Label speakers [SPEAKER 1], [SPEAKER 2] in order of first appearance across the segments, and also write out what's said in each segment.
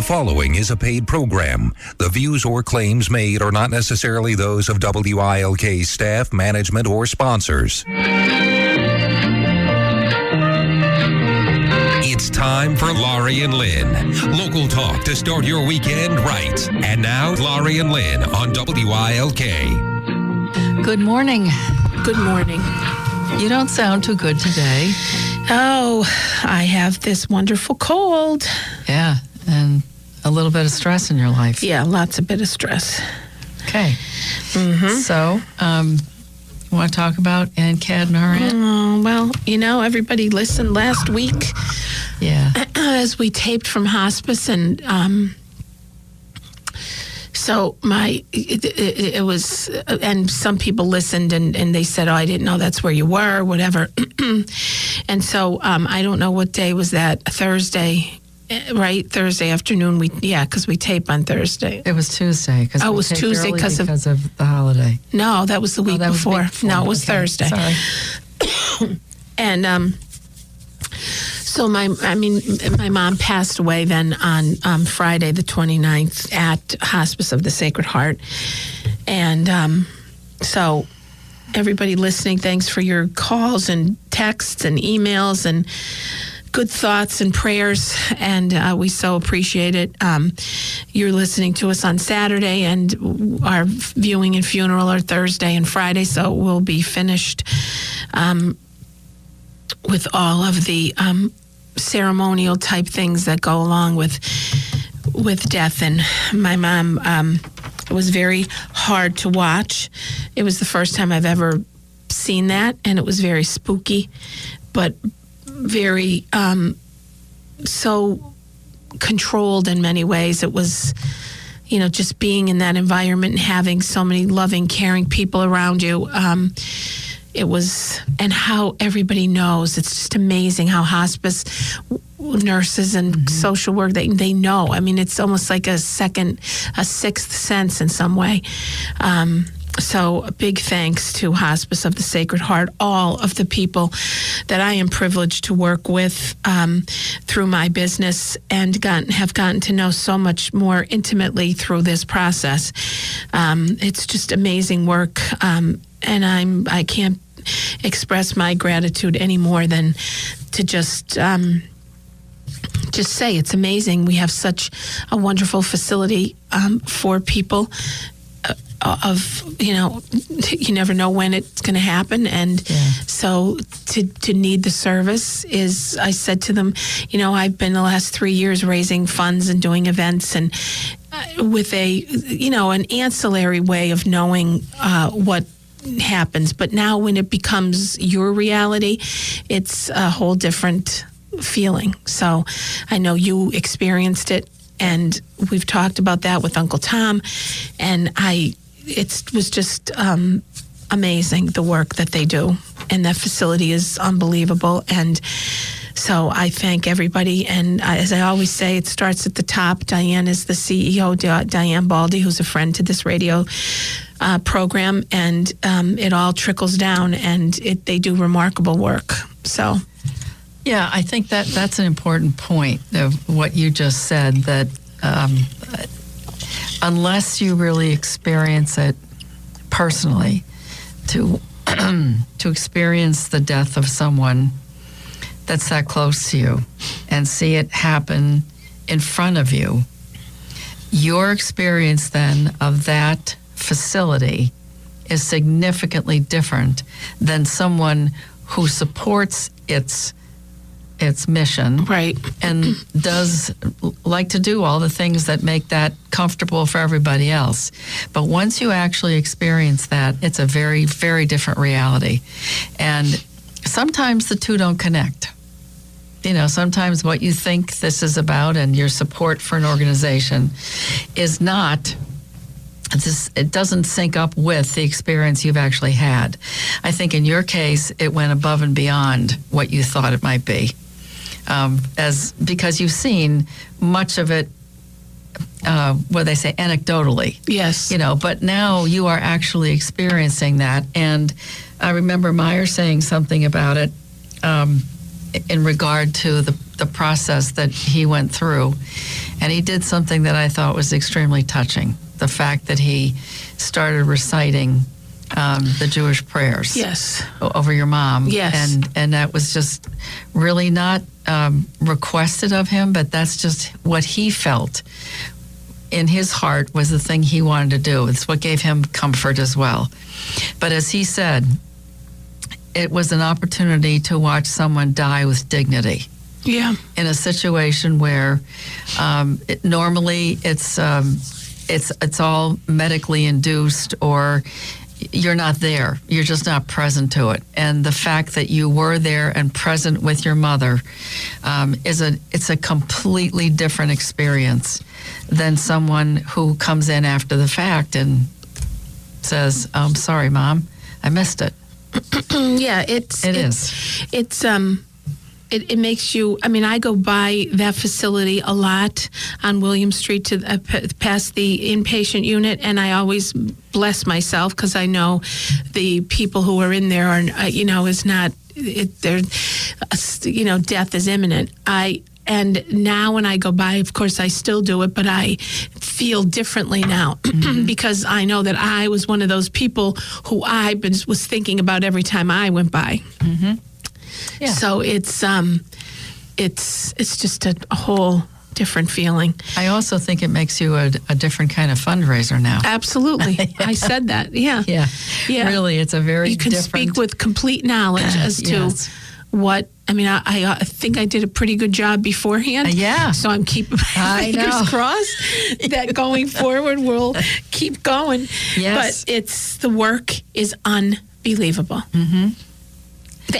[SPEAKER 1] The following is a paid program. The views or claims made are not necessarily those of WILK staff, management, or sponsors. It's time for Laurie and Lynn. Local talk to start your weekend right. And now, Laurie and Lynn on WILK.
[SPEAKER 2] Good morning.
[SPEAKER 3] Good morning.
[SPEAKER 2] You don't sound too good today.
[SPEAKER 3] Oh, I have this wonderful cold.
[SPEAKER 2] Yeah, and a little bit of stress in your life.
[SPEAKER 3] Yeah, lots of bit of stress.
[SPEAKER 2] Okay. So, um, want to talk about NCAD Marin?
[SPEAKER 3] Oh, well, you know, everybody listened last week
[SPEAKER 2] Yeah.
[SPEAKER 3] as we taped from hospice, and um, so my it, it, it was, and some people listened and, and they said, "Oh, I didn't know that's where you were," whatever. and so um, I don't know what day was that Thursday, right? Thursday afternoon. We yeah, because we tape on Thursday.
[SPEAKER 2] It was Tuesday. Cause
[SPEAKER 3] Oh, it was Tuesday
[SPEAKER 2] early
[SPEAKER 3] 'cause of-
[SPEAKER 2] because of the holiday.
[SPEAKER 3] No, that was the week,
[SPEAKER 2] Oh, was the
[SPEAKER 3] before.
[SPEAKER 2] week.
[SPEAKER 3] No, it was
[SPEAKER 2] Okay,
[SPEAKER 3] Thursday.
[SPEAKER 2] Sorry.
[SPEAKER 3] And um, so my, I mean, my mom passed away then on um, Friday the 29th at Hospice of the Sacred Heart. And um, so everybody listening, thanks for your calls and texts and emails and good thoughts and prayers, and uh, we so appreciate it. Um, you're listening to us on Saturday, and our viewing and funeral are Thursday and Friday, so we'll be finished um, with all of the um, ceremonial type things that go along with with death. And my mom, um, was very hard to watch. It was the first time I've ever seen that, and it was very spooky, but very um, so controlled in many ways. It was, you know, just being in that environment and having so many loving, caring people around you. Um, it was, and how everybody knows. It's just amazing how hospice nurses and social work they they know. I mean, it's almost like a second, a sixth sense in some way. Um, so, a big thanks to Hospice of the Sacred Heart, all of the people that I am privileged to work with um, through my business and gotten, have gotten to know so much more intimately through this process. Um, it's just amazing work, um, and I'm I can't express my gratitude any more than to just. Um, just say it's amazing. We have such a wonderful facility um, for people of you know you never know when it's going to happen. And so to to need the service is I said to them you know I've been the last 3 years raising funds and doing events and uh, with a you know an ancillary way of knowing uh, what happens. But now when it becomes your reality it's a whole different feeling. So I know you experienced it and we've talked about that with Uncle Tom, and I, it was just um, amazing the work that they do, and that facility is unbelievable, and so I thank everybody, and as I always say, it starts at the top. Diane is the CEO, Diane Baldy, who's a friend to this radio. Uh, program and um, it all trickles down and it, they do remarkable work so
[SPEAKER 2] Yeah, I think that that's an important point of what you just said. That um, unless you really experience it personally, to to experience the death of someone that's that close to you, and see it happen in front of you, your experience then of that facility is significantly different than someone who supports its its mission
[SPEAKER 3] right
[SPEAKER 2] and does like to do all the things that make that comfortable for everybody else. But once you actually experience that, it's a very, very different reality. And sometimes the two don't connect. you know, sometimes what you think this is about and your support for an organization is not. This, it doesn't sync up with the experience you've actually had. I think in your case, it went above and beyond what you thought it might be, um, as because you've seen much of it. Uh, what they say anecdotally,
[SPEAKER 3] Yes.
[SPEAKER 2] you know but now you are actually experiencing that and i remember meyer saying something about it um, in regard to the, the process that he went through and he did something that i thought was extremely touching the fact that he started reciting um, the jewish prayers
[SPEAKER 3] Yes.
[SPEAKER 2] over your mom.
[SPEAKER 3] Yes.
[SPEAKER 2] And and that was just really not um, requested of him, but that's just what he felt in his heart was the thing he wanted to do. It's what gave him comfort as well. But as he said, it was an opportunity to watch someone die with dignity
[SPEAKER 3] Yeah.
[SPEAKER 2] in a situation where um, it, normally it's um, it's it's all medically induced or you're not there. You're just not present to it. And the fact that you were there and present with your mother um, is a it's a completely different experience than someone who comes in after the fact and says i'm sorry mom i missed it.
[SPEAKER 3] Yeah, it's
[SPEAKER 2] It
[SPEAKER 3] it's, It's um it, it makes you I mean I go by that facility a lot on William Street to uh, p- past the inpatient unit and I always bless myself cuz I know the people who are in there are uh, you know is not it, they're uh, you know death is imminent. I and now when I go by, of course, I still do it, but I feel differently now because I know that I was one of those people who I was thinking about every time I went by.
[SPEAKER 2] Yeah.
[SPEAKER 3] So it's um, it's it's just a, a whole different feeling.
[SPEAKER 2] i also think it makes you a, a different kind of fundraiser now
[SPEAKER 3] Absolutely, I said that. Yeah,
[SPEAKER 2] Yeah.
[SPEAKER 3] Yeah.
[SPEAKER 2] Really, it's a very
[SPEAKER 3] You can
[SPEAKER 2] different.
[SPEAKER 3] speak with complete knowledge as to
[SPEAKER 2] Yes.
[SPEAKER 3] what. I mean, I, I, uh, think I did a pretty good job beforehand.
[SPEAKER 2] Uh, yeah.
[SPEAKER 3] So I'm keeping my
[SPEAKER 2] I
[SPEAKER 3] fingers
[SPEAKER 2] know.
[SPEAKER 3] crossed that going forward we'll keep going.
[SPEAKER 2] Yes.
[SPEAKER 3] But it's the work is unbelievable. Mm-hmm.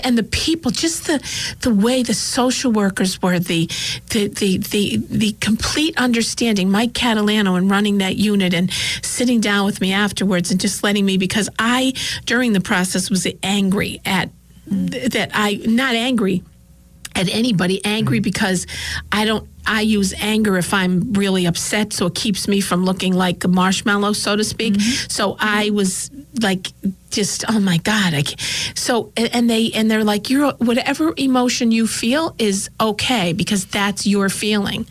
[SPEAKER 3] And the people, just the the way the social workers were, the the the the, the complete understanding. Mike Catalano and running that unit and sitting down with me afterwards and just letting me because I during the process was angry at th- that I not angry at anybody angry mm-hmm. because I don't I use anger if I'm really upset so it keeps me from looking like a marshmallow so to speak so I was like just oh my god I can't. so and and they and they're like you're whatever emotion you feel is okay because that's your feeling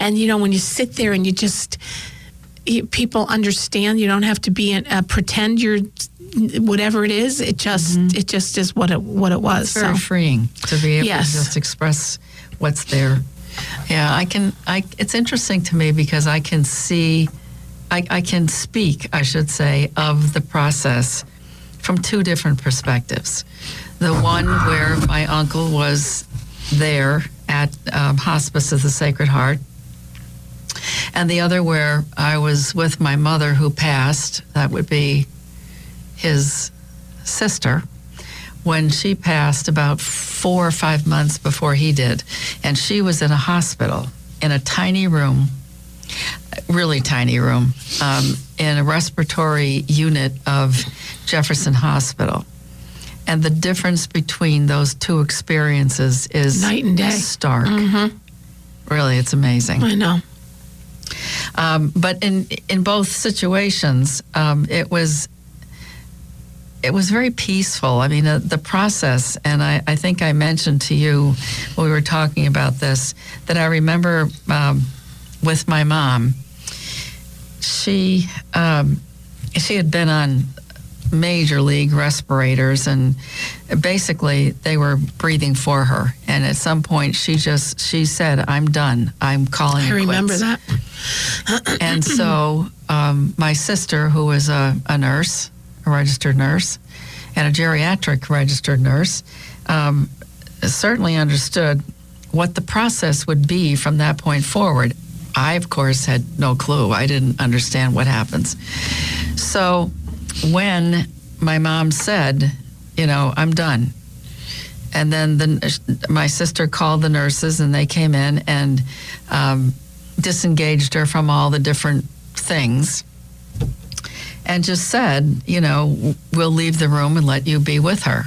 [SPEAKER 3] and you know when you sit there and you just people understand you don't have to be in, uh, pretend you're whatever it is it just it just is what it what it was
[SPEAKER 2] it's very
[SPEAKER 3] so.
[SPEAKER 2] freeing to be able
[SPEAKER 3] Yes.
[SPEAKER 2] to just express what's there. Yeah, I can. I. It's interesting to me because I can see, I, I can speak, I should say, of the process from two different perspectives. The one where my uncle was there at um, Hospice of the Sacred Heart, and the other where I was with my mother who passed. That would be his sister when she passed about four or five months before he did. And she was in a hospital in a tiny room, really tiny room, um, in a respiratory unit of Jefferson Hospital. And the difference between those two experiences is
[SPEAKER 3] Night and day.
[SPEAKER 2] stark. Really, it's amazing.
[SPEAKER 3] I know
[SPEAKER 2] Um, but in in both situations, um, it was it was very peaceful. I mean, uh, the process, and I, I think I mentioned to you when we were talking about this that I remember um, with my mom. She um, she had been on major league respirators and basically they were breathing for her and at some point she just she said i'm done i'm calling
[SPEAKER 3] I
[SPEAKER 2] it
[SPEAKER 3] remember
[SPEAKER 2] quits."
[SPEAKER 3] that
[SPEAKER 2] and so um, my sister, who was a, a nurse, a registered nurse, and a geriatric registered nurse, um, certainly understood what the process would be from that point forward. I, of course, had no clue. I didn't understand what happens. So when my mom said, you know, I'm done, and then the, my sister called the nurses, and they came in and um, disengaged her from all the different things, and just said, you know, we'll leave the room and let you be with her.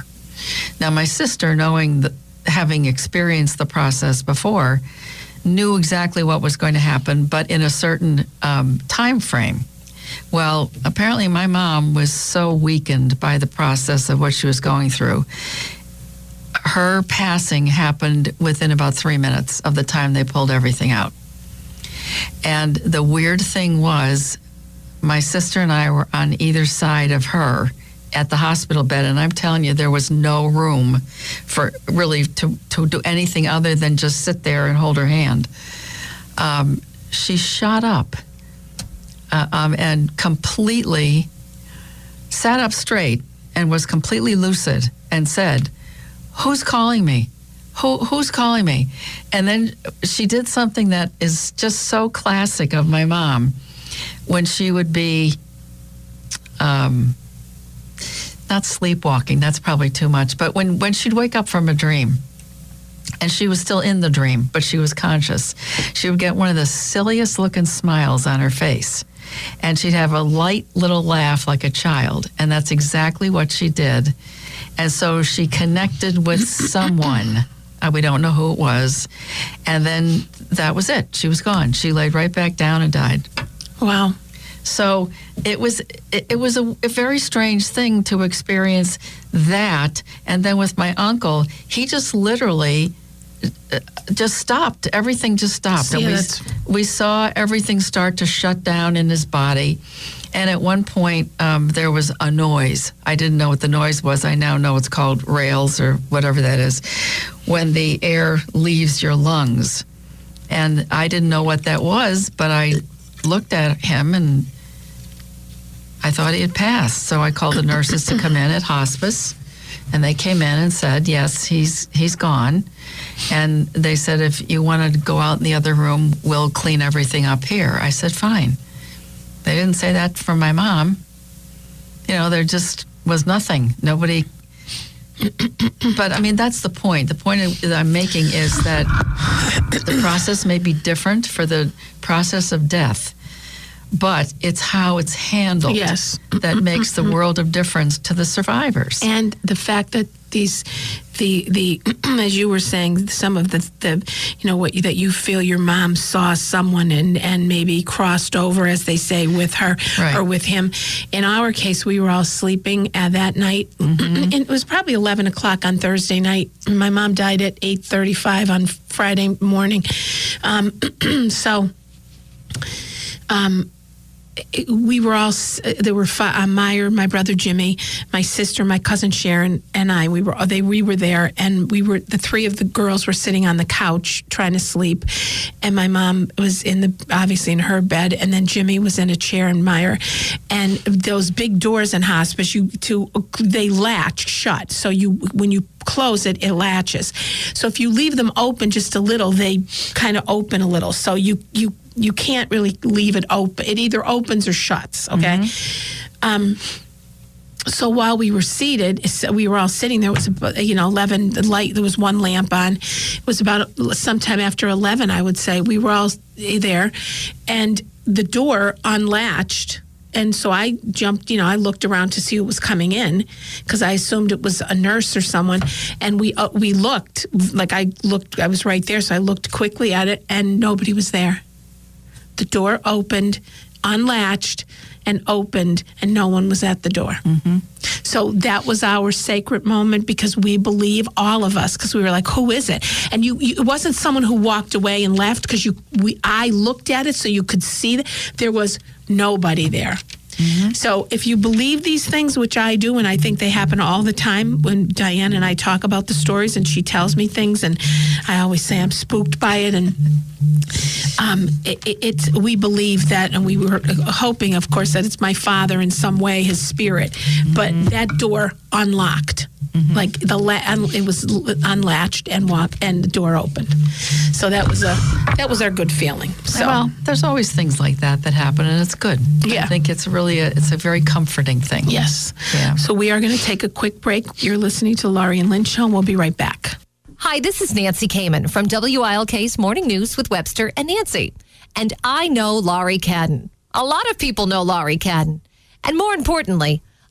[SPEAKER 2] Now, my sister, knowing that, having experienced the process before, knew exactly what was going to happen, but in a certain um, time frame. Well, apparently, my mom was so weakened by the process of what she was going through. Her passing happened within about three minutes of the time they pulled everything out. And the weird thing was, my sister and I were on either side of her at the hospital bed, and I'm telling you, there was no room for really to, to do anything other than just sit there and hold her hand. Um, she shot up uh, um, and completely sat up straight and was completely lucid and said, Who's calling me? Who, who's calling me? And then she did something that is just so classic of my mom when she would be um, not sleepwalking, that's probably too much, but when, when she'd wake up from a dream and she was still in the dream, but she was conscious, she would get one of the silliest looking smiles on her face. And she'd have a light little laugh like a child. And that's exactly what she did. And so she connected with someone. Uh, we don't know who it was. And then that was it. She was gone. She laid right back down and died.
[SPEAKER 3] Wow.
[SPEAKER 2] So it was it, it was a, a, very strange thing to experience that, and then with my uncle, he just literally uh, just stopped. Everything just stopped,
[SPEAKER 3] See,
[SPEAKER 2] and we we saw everything start to shut down in his body. And at one point, um, there was a noise. I didn't know what the noise was. I now know it's called rales or whatever that is, when the air leaves your lungs. And I didn't know what that was, but I looked at him and I thought he had passed. So I called the nurses to come in at hospice, and they came in and said, "Yes, he's he's gone." And they said, "If you want to go out in the other room, we'll clean everything up here." I said, "Fine." They didn't say that for my mom. You know, there just was nothing. Nobody. but I mean, that's the point. The point that I'm making is that the process may be different for the process of death, but it's how it's handled
[SPEAKER 3] Yes.
[SPEAKER 2] that makes the world of difference to the survivors.
[SPEAKER 3] and the fact that these the the as you were saying some of the the you know what you, that you feel your mom saw someone and and maybe crossed over as they say with her
[SPEAKER 2] Right.
[SPEAKER 3] or with him in our case we were all sleeping at that night and it was probably 11 o'clock on thursday night my mom died at 8.35 on friday morning um, so um, we were all uh, there were fi- uh, Meyer, my brother Jimmy, my sister, my cousin Sharon, and I. We were they we were there, and we were the three of the girls were sitting on the couch trying to sleep, and my mom was in the obviously in her bed, and then Jimmy was in a chair, and Meyer, and those big doors in hospice, you to they latch shut, so you when you close it, it latches. So if you leave them open just a little, they kind of open a little. So you you you can't really leave it open. It either opens or shuts. Okay. Um, so while we were seated, so we were all sitting there. It was about, you know eleven. The light there was one lamp on. It was about sometime after eleven, I would say. We were all there, and the door unlatched. And so I jumped, you know, I looked around to see who was coming in because I assumed it was a nurse or someone. And we uh, we looked, like I looked, I was right there, so I looked quickly at it, and nobody was there the door opened, unlatched, and opened, and no one was at the door. Mm-hmm. So that was our sacred moment because we believe all of us because we were like, "Who is it?" And you, you it wasn't someone who walked away and left because you, we, I looked at it so you could see that there was nobody there. So if you believe these things, which I do, and I think they happen all the time when Diane and I talk about the stories, and she tells me things, and I always say I'm spooked by it, and um, it, it, it's we believe that, and we were hoping, of course, that it's my father in some way, his spirit. But that door unlocked, Mm-hmm. Like the la- un- it was unlatched and walk and the door opened. So that was a that was our good feeling. So
[SPEAKER 2] Well, there's always things like that that happen, and it's good.
[SPEAKER 3] Yeah.
[SPEAKER 2] I think it's really a, it's a very comforting thing.
[SPEAKER 3] yes.
[SPEAKER 2] Yeah.
[SPEAKER 3] So we are going to take a quick break. You're listening to Laurie and Lynn show. and We'll be right back.
[SPEAKER 4] Hi, this is Nancy Kman from WILK's Morning News with Webster and Nancy. And I know Laurie Cadden. A lot of people know Laurie Cadden. And more importantly,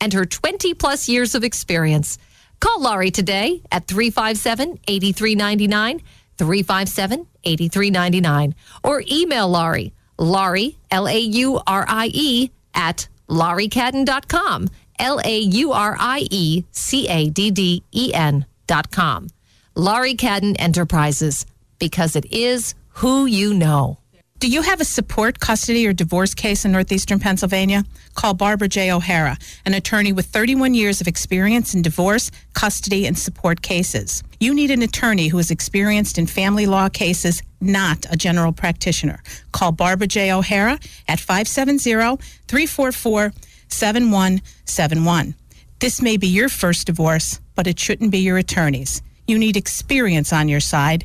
[SPEAKER 4] and her 20 plus years of experience. Call Laurie today at 357 8399, 357 8399, or email Laurie, Laurie, L A U R I E, at lauriecadden.com, L A U R I E C A D D E N.com. Laurie Cadden Enterprises, because it is who you know.
[SPEAKER 5] Do you have a support, custody, or divorce case in Northeastern Pennsylvania? Call Barbara J. O'Hara, an attorney with 31 years of experience in divorce, custody, and support cases. You need an attorney who is experienced in family law cases, not a general practitioner. Call Barbara J. O'Hara at 570 344 7171. This may be your first divorce, but it shouldn't be your attorney's. You need experience on your side.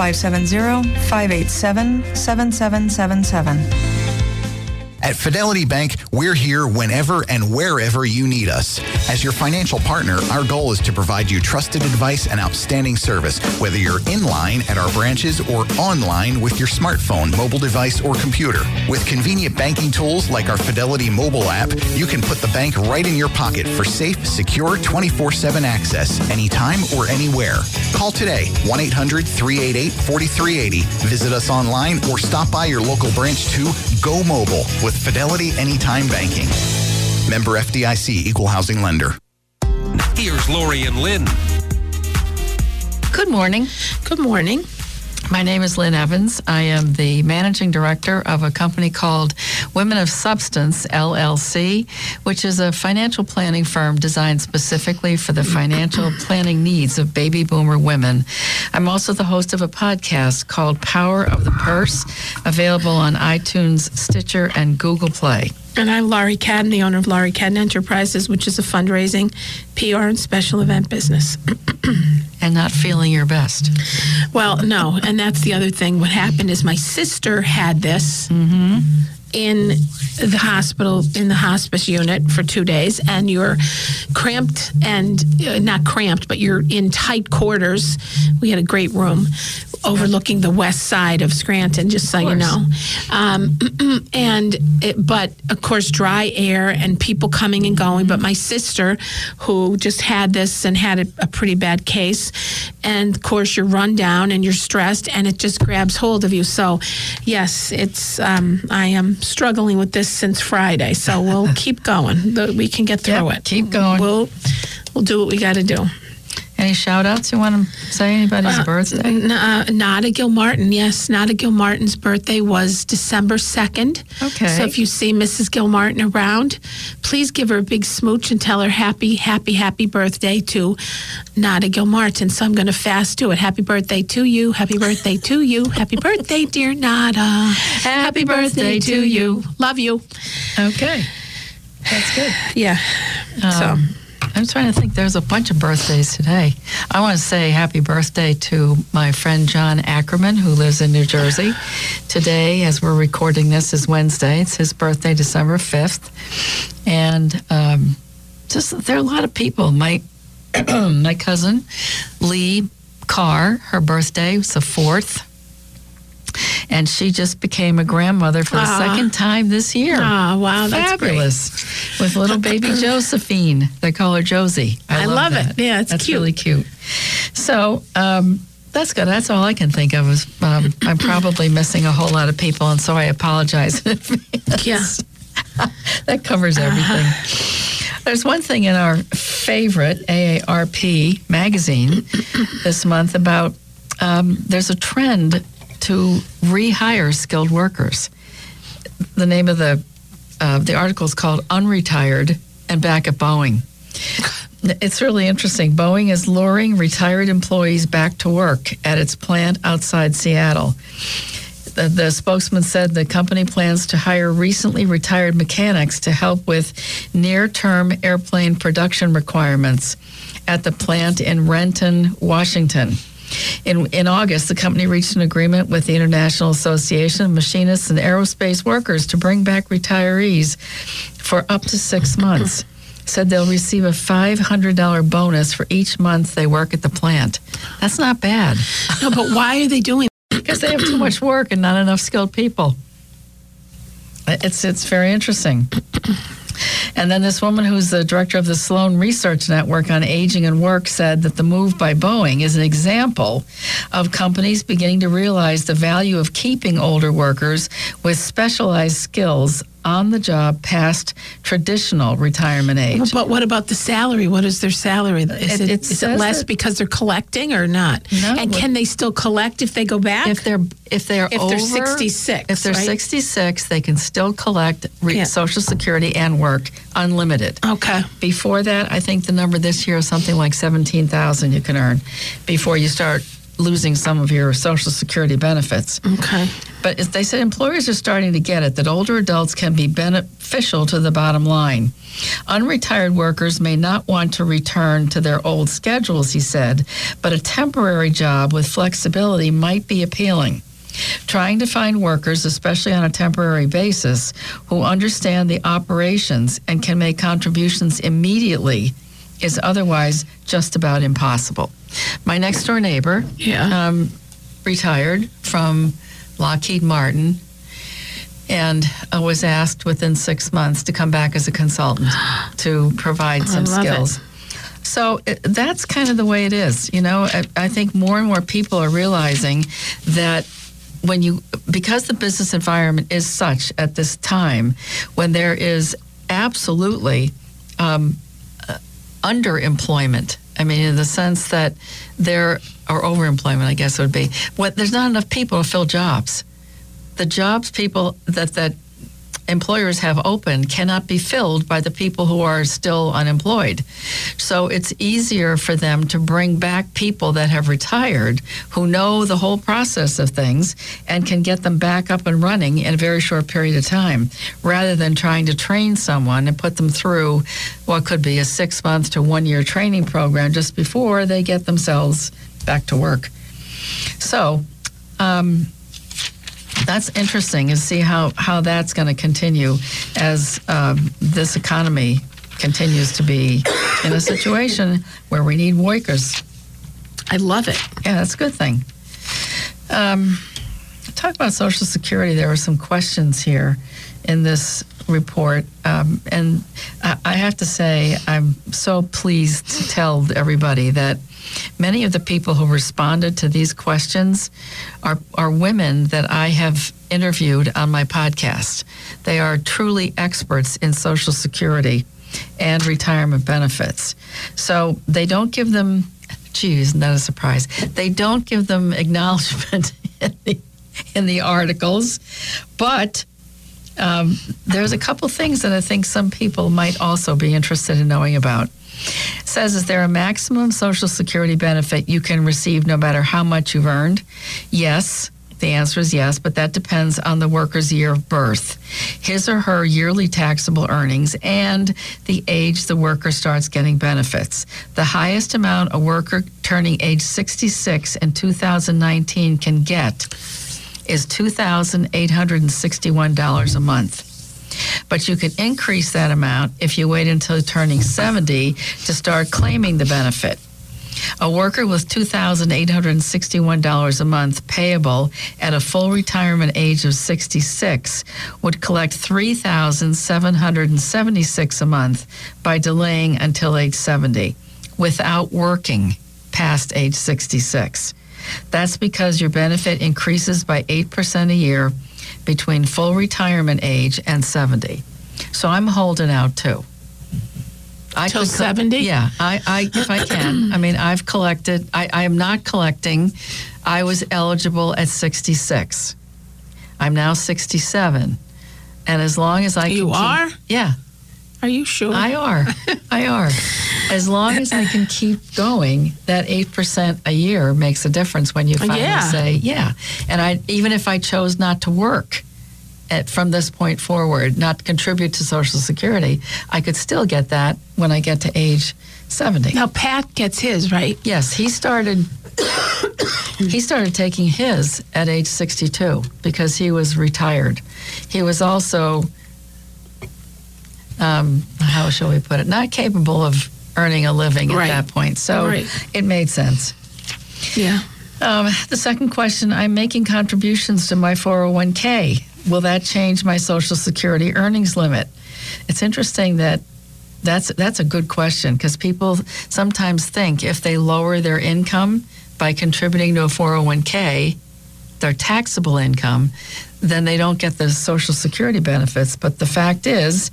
[SPEAKER 6] 570 587 7777.
[SPEAKER 7] At Fidelity Bank, we're here whenever and wherever you need us. As your financial partner, our goal is to provide you trusted advice and outstanding service, whether you're in line at our branches or online with your smartphone, mobile device, or computer. With convenient banking tools like our Fidelity mobile app, you can put the bank right in your pocket for safe, secure 24 7 access anytime or anywhere. Call today 1 800 388 4380. Visit us online or stop by your local branch to go mobile with Fidelity Anytime Banking. Member FDIC Equal Housing Lender.
[SPEAKER 1] Here's Laurie and Lynn.
[SPEAKER 2] Good morning.
[SPEAKER 3] Good morning.
[SPEAKER 2] My name is Lynn Evans. I am the managing director of a company called Women of Substance, LLC, which is a financial planning firm designed specifically for the financial planning needs of baby boomer women. I'm also the host of a podcast called Power of the Purse, available on iTunes, Stitcher, and Google Play.
[SPEAKER 3] And I'm Laurie Cadden, the owner of Laurie Cadden Enterprises, which is a fundraising, PR, and special event business.
[SPEAKER 2] And not feeling your best.
[SPEAKER 3] Well, no, and that's the other thing. What happened is my sister had this mm-hmm. In the hospital, in the hospice unit for two days, and you're cramped and uh, not cramped, but you're in tight quarters. We had a great room overlooking the west side of Scranton, just so you know. Um, and it, but of course, dry air and people coming and going. But my sister, who just had this and had a, a pretty bad case, and of course, you're run down and you're stressed, and it just grabs hold of you. So, yes, it's um, I am struggling with this since Friday. So we'll keep going. The- We can get through
[SPEAKER 2] Yep,
[SPEAKER 3] it.
[SPEAKER 2] keep going.
[SPEAKER 3] We'll we'll do what we got to do.
[SPEAKER 2] Any shout outs you want to say? Anybody's birthday?
[SPEAKER 3] N- uh, Nada Gilmartin, yes. Nada Gilmartin's birthday was December 2nd.
[SPEAKER 2] Okay.
[SPEAKER 3] So if you see Mrs. Gilmartin around, please give her a big smooch and tell her happy, happy, happy birthday to Nada Gilmartin. So I'm going to fast do it. Happy birthday to you. Happy birthday to you. Happy birthday, dear Nada. Happy birthday to you. Love you.
[SPEAKER 2] Okay. That's good.
[SPEAKER 3] Yeah. so.
[SPEAKER 2] I'm trying to think. There's a bunch of birthdays today. I want to say happy birthday to my friend John Ackerman, who lives in New Jersey. Today, as we're recording this, is Wednesday. It's his birthday, December 5th. And um, just there are a lot of people. My my cousin Lee Carr, her birthday was the fourth. And she just became a grandmother for the second time this year.
[SPEAKER 3] Oh, wow, that's great.
[SPEAKER 2] Fabulous. With little baby Josephine. They call her Josie.
[SPEAKER 3] I love it.
[SPEAKER 2] that.
[SPEAKER 3] Yeah, it's
[SPEAKER 2] that's
[SPEAKER 3] cute.
[SPEAKER 2] really cute. So, um, that's good. That's all I can think of. Is um, I'm probably missing a whole lot of people, and so I apologize.
[SPEAKER 3] Yeah.
[SPEAKER 2] that covers everything. There's one thing in our favorite AARP magazine this month about um, there's a trend to rehire skilled workers. The name of the uh, the article is called "Unretired and Back at Boeing." It's really interesting. Boeing is luring retired employees back to work at its plant outside Seattle. The, the spokesman said the company plans to hire recently retired mechanics to help with near term airplane production requirements at the plant in Renton, Washington. In, in August, the company reached an agreement with the International Association of Machinists and Aerospace Workers to bring back retirees for up to six months. Said they'll receive a $500 bonus for each month they work at the plant. That's not bad
[SPEAKER 3] No, but why are they doing
[SPEAKER 2] because they have too much work and not enough skilled people. It's it's very interesting. And then this woman who's the director of the Sloan Research Network on Aging and Work said that the move by Boeing is an example of companies beginning to realize the value of keeping older workers with specialized skills on the job past traditional retirement age.
[SPEAKER 3] But what about the salary? What is their salary? Is
[SPEAKER 2] It-
[SPEAKER 3] it,
[SPEAKER 2] it
[SPEAKER 3] is it less because they're collecting or not?
[SPEAKER 2] No,
[SPEAKER 3] and can they still collect if they go back?
[SPEAKER 2] If they're if they're
[SPEAKER 3] If they're
[SPEAKER 2] over-
[SPEAKER 3] 66,
[SPEAKER 2] if they're
[SPEAKER 3] right?
[SPEAKER 2] 66, they can still collect re-
[SPEAKER 3] Yeah.
[SPEAKER 2] Social Security and work unlimited.
[SPEAKER 3] okay.
[SPEAKER 2] Before that, I think the number this year is something like 17,000 you can earn before you start losing some of your Social Security benefits.
[SPEAKER 3] Okay.
[SPEAKER 2] But as they said employers are starting to get it that older adults can be beneficial to the bottom line. Unretired workers may not want to return to their old schedules, he said, but a temporary job with flexibility might be appealing. Trying to find workers, especially on a temporary basis, who understand the operations and can make contributions immediately is otherwise just about impossible. My next door neighbor
[SPEAKER 3] Yeah.
[SPEAKER 2] um, retired from Lockheed Martin and uh, was asked within six months to come back as a consultant to provide some
[SPEAKER 3] love it.
[SPEAKER 2] skills. So it, that's kind of the way it is. You know, I, I think more and more people are realizing that when you, because the business environment is such at this time, when there is absolutely um, uh, underemployment. I mean, in the sense that there, or overemployment, I guess it would be. What there's not enough people to fill jobs. The jobs people that that employers have open cannot be filled by the people who are still unemployed. So it's easier for them to bring back people that have retired who know the whole process of things and can get them back up and running in a very short period of time rather than trying to train someone and put them through what could be a six month to one year training program just before they get themselves back to work. So, um, that's interesting to see how, how that's going to continue as um, this economy continues to be in a situation where we need workers.
[SPEAKER 3] I love it.
[SPEAKER 2] Yeah, that's a good thing. Um, talk about Social Security. There were some questions here in this report, um, and I, have to say I'm so pleased to tell everybody that many of the people who responded to these questions are are women that I have interviewed on my podcast. They are truly experts in Social Security and retirement benefits. So they don't give them, gee, isn't a surprise? They don't give them acknowledgement in the, in the articles, but um, there's a couple things that I think some people might also be interested in knowing about. It says, is there a maximum Social Security benefit you can receive no matter how much you've earned? Yes. The answer is yes, but that depends on the worker's year of birth, his or her yearly taxable earnings, and the age the worker starts getting benefits. The highest amount a worker turning age 66 in 2019 can get is $2,861 a month. but you can increase that amount if you wait until turning 70 to start claiming the benefit. A worker with $2,861 a month payable at a full retirement age of 66 would collect 3,776 a month by delaying until age 70 without working past age 66. That's because your benefit increases by 8% a year between full retirement age and 70. So I'm holding out too. I
[SPEAKER 3] Till 70?
[SPEAKER 2] Yeah, I, I if I can. I mean, I've collected. I, I am not collecting. I was eligible at 66. I'm now 67, and as long as I can
[SPEAKER 3] You
[SPEAKER 2] keep-
[SPEAKER 3] are?
[SPEAKER 2] yeah,
[SPEAKER 3] Are you sure?
[SPEAKER 2] I are. I are. As long as I can keep going, that 8% a year makes a difference when you finally
[SPEAKER 3] Yeah.
[SPEAKER 2] say, yeah. And I even if I chose not to work at, from this point forward, not contribute to Social Security, I could still get that when I get to age 70.
[SPEAKER 3] now Pat gets his right.
[SPEAKER 2] Yes, he started he started taking his at age 62 because he was retired. He was also um, how shall we put it, not capable of earning a living at
[SPEAKER 3] Right.
[SPEAKER 2] that point. So
[SPEAKER 3] Right.
[SPEAKER 2] it made sense.
[SPEAKER 3] Yeah.
[SPEAKER 2] Um, the second question I'm making contributions to my 401k. Will that change my Social Security earnings limit? It's interesting that that's that's a good question because people sometimes think if they lower their income by contributing to a 401k, their taxable income, then they don't get the Social Security benefits. But the fact is,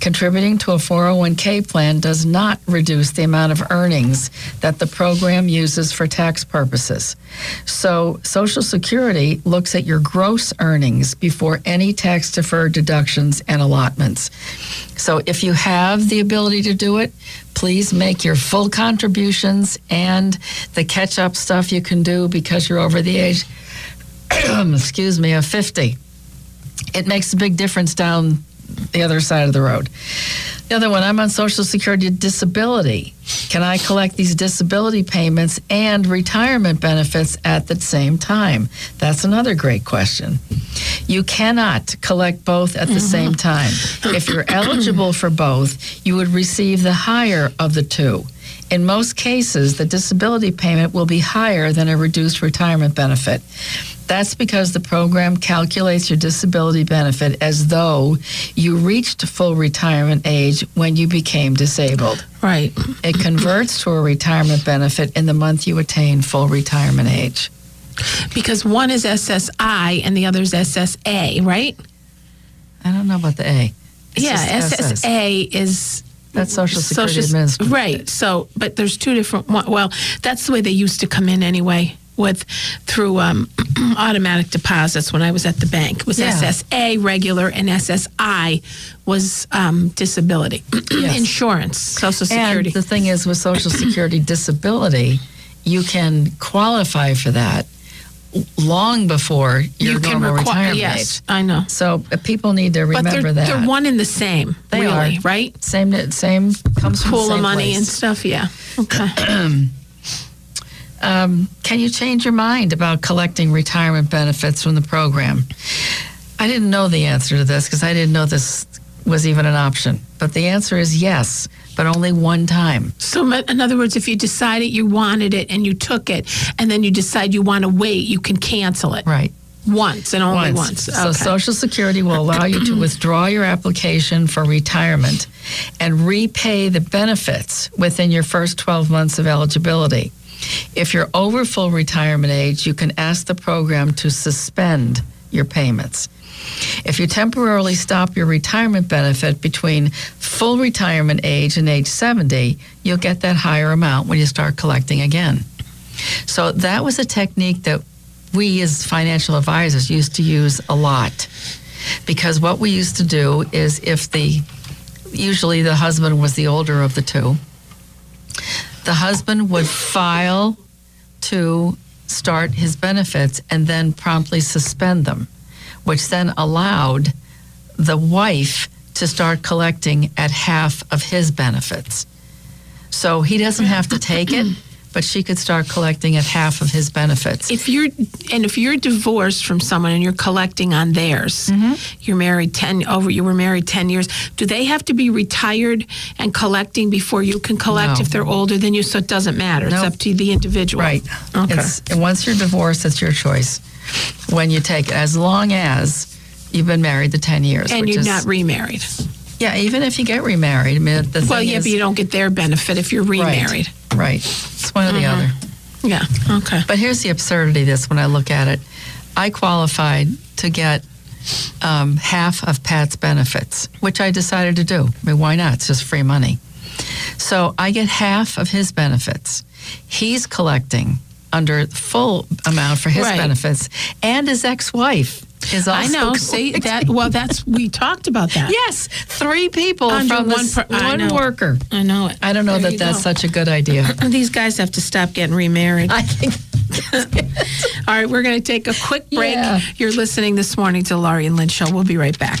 [SPEAKER 2] contributing to a 401k plan does not reduce the amount of earnings that the program uses for tax purposes. So, Social Security looks at your gross earnings before any tax deferred deductions and allotments. So, if you have the ability to do it, please make your full contributions and the catch up stuff you can do because you're over the age excuse me, of 50. It makes a big difference down the other side of the road. The other one, I'm on Social Security disability. Can I collect these disability payments and retirement benefits at the same time? That's another great question. You cannot collect both at the mm-hmm. same time. If you're eligible for both, you would receive the higher of the two. In most cases, the disability payment will be higher than a reduced retirement benefit. That's because the program calculates your disability benefit as though you reached full retirement age when you became disabled.
[SPEAKER 3] Right.
[SPEAKER 2] It converts to a retirement benefit in the month you attain full retirement age.
[SPEAKER 3] Because one is SSI and the other is SSA, right?
[SPEAKER 2] I don't know about the A. It's
[SPEAKER 3] yeah. SSA is
[SPEAKER 2] That's Social Security
[SPEAKER 3] Social-
[SPEAKER 2] Administration.
[SPEAKER 3] Right. So, but there's two different. Well, that's the way they used to come in anyway. With through um, automatic deposits when I was at the bank It was
[SPEAKER 2] Yeah.
[SPEAKER 3] SSA regular and SSI was um, disability
[SPEAKER 2] Yes.
[SPEAKER 3] insurance Social Security.
[SPEAKER 2] And the thing is, with Social Security disability, you can qualify for that long before your
[SPEAKER 3] you can
[SPEAKER 2] normal
[SPEAKER 3] require.
[SPEAKER 2] retirement
[SPEAKER 3] Yes,
[SPEAKER 2] age.
[SPEAKER 3] I know.
[SPEAKER 2] So uh, people need to
[SPEAKER 3] But
[SPEAKER 2] remember
[SPEAKER 3] they're,
[SPEAKER 2] that.
[SPEAKER 3] they're one and the same.
[SPEAKER 2] They
[SPEAKER 3] really,
[SPEAKER 2] are.
[SPEAKER 3] right?
[SPEAKER 2] Same, same comes from the
[SPEAKER 3] Pool of money and stuff. Yeah. Okay.
[SPEAKER 2] Um, can you change your mind about collecting retirement benefits from the program? I didn't know the answer to this because I didn't know this was even an option. But the answer is yes, but only one time.
[SPEAKER 3] So, in other words, if you decided you wanted it and you took it, and then you decide you want to wait, you can cancel it
[SPEAKER 2] Right.
[SPEAKER 3] once and only once.
[SPEAKER 2] So
[SPEAKER 3] Okay.
[SPEAKER 2] Social Security will allow you to withdraw your application for retirement and repay the benefits within your first 12 months of eligibility. If you're over full retirement age, you can ask the program to suspend your payments. If you temporarily stop your retirement benefit between full retirement age and age 70, you'll get that higher amount when you start collecting again. So that was a technique that we as financial advisors used to use a lot. Because what we used to do is if the usually the husband was the older of the two, the husband would file to start his benefits and then promptly suspend them, which then allowed the wife to start collecting at half of his benefits. So he doesn't have to take it, but she could start collecting at half of his benefits.
[SPEAKER 3] If you're and if you're divorced from someone and you're collecting on theirs,
[SPEAKER 2] Mm-hmm.
[SPEAKER 3] you're married ten over. You were married ten years. Do they have to be retired and collecting before you can collect
[SPEAKER 2] No.
[SPEAKER 3] if they're older than you? So it doesn't matter.
[SPEAKER 2] Nope.
[SPEAKER 3] It's up to the individual.
[SPEAKER 2] Right.
[SPEAKER 3] Okay.
[SPEAKER 2] It's, once you're divorced, it's your choice when you take it, as long as you've been married the 10 years.
[SPEAKER 3] and you're
[SPEAKER 2] is-
[SPEAKER 3] not remarried.
[SPEAKER 2] Yeah, even if you get remarried. I mean, the
[SPEAKER 3] Well, yeah,
[SPEAKER 2] is,
[SPEAKER 3] but you don't get their benefit if you're remarried.
[SPEAKER 2] Right. right. It's one or the other.
[SPEAKER 3] Yeah. Okay.
[SPEAKER 2] But here's the absurdity of this when I look at it. I qualified to get um, half of Pat's benefits, which I decided to do. I mean, why not? It's just free money. So I get half of his benefits. He's collecting under full amount for his
[SPEAKER 3] Right.
[SPEAKER 2] benefits, and his ex-wife is also.
[SPEAKER 3] I know. See that? Well, that's we talked about that.
[SPEAKER 2] Yes, three people
[SPEAKER 3] Under
[SPEAKER 2] from
[SPEAKER 3] one per-
[SPEAKER 2] one
[SPEAKER 3] know.
[SPEAKER 2] worker.
[SPEAKER 3] I know it.
[SPEAKER 2] I don't know
[SPEAKER 3] There
[SPEAKER 2] that that's
[SPEAKER 3] go.
[SPEAKER 2] such a good idea.
[SPEAKER 3] These guys have to stop getting remarried.
[SPEAKER 2] I think
[SPEAKER 3] All right, we're going to take a quick break.
[SPEAKER 2] Yeah.
[SPEAKER 3] You're listening this morning to Laurie and Lynn Show. We'll be right back.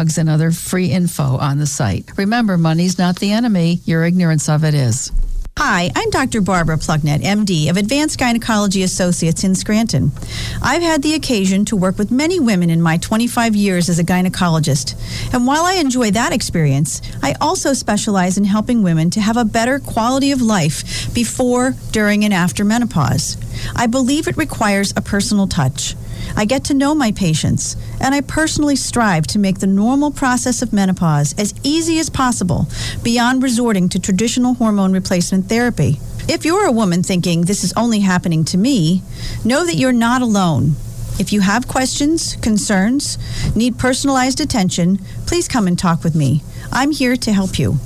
[SPEAKER 2] and other free info on the site. Remember, money's not the enemy, your ignorance of it is.
[SPEAKER 8] Hi, I'm Dr. Barbara Plucknett, MD of Advanced Gynecology Associates in Scranton. I've had the occasion to work with many women in my 25 years as a gynecologist. And while I enjoy that experience, I also specialize in helping women to have a better quality of life before, during, and after menopause. I believe it requires a personal touch. I get to know my patients, and I personally strive to make the normal process of menopause as easy as possible beyond resorting to traditional hormone replacement therapy. If you're a woman thinking this is only happening to me, know that you're not alone. If you have questions, concerns, need personalized attention, please come and talk with me. I'm here to help you.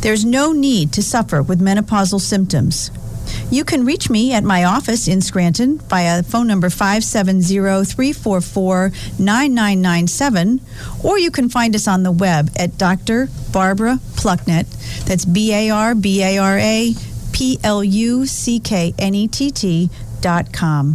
[SPEAKER 8] There's no need to suffer with menopausal symptoms. You can reach me at my office in Scranton via phone number 570-344-9997 or you can find us on the web at Dr. Barbara Plucknett. That's B A R B A R A P L U C K N E T T dot com.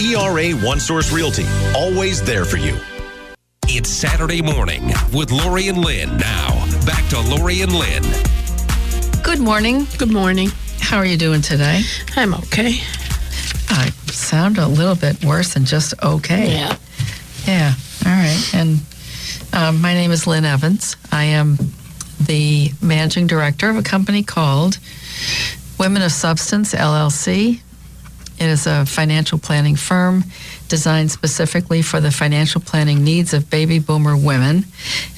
[SPEAKER 9] ERA One Source Realty, always there for you.
[SPEAKER 1] It's Saturday morning with Laurie and Lynn. Now, back to Laurie and Lynn.
[SPEAKER 2] Good morning.
[SPEAKER 3] Good morning.
[SPEAKER 2] How are you doing today?
[SPEAKER 3] I'm okay.
[SPEAKER 2] I sound a little bit worse than just okay.
[SPEAKER 3] Yeah.
[SPEAKER 2] Yeah. All right. And um, my name is Lynn Evans. I am the managing director of a company called Women of Substance LLC. It is a financial planning firm designed specifically for the financial planning needs of baby boomer women.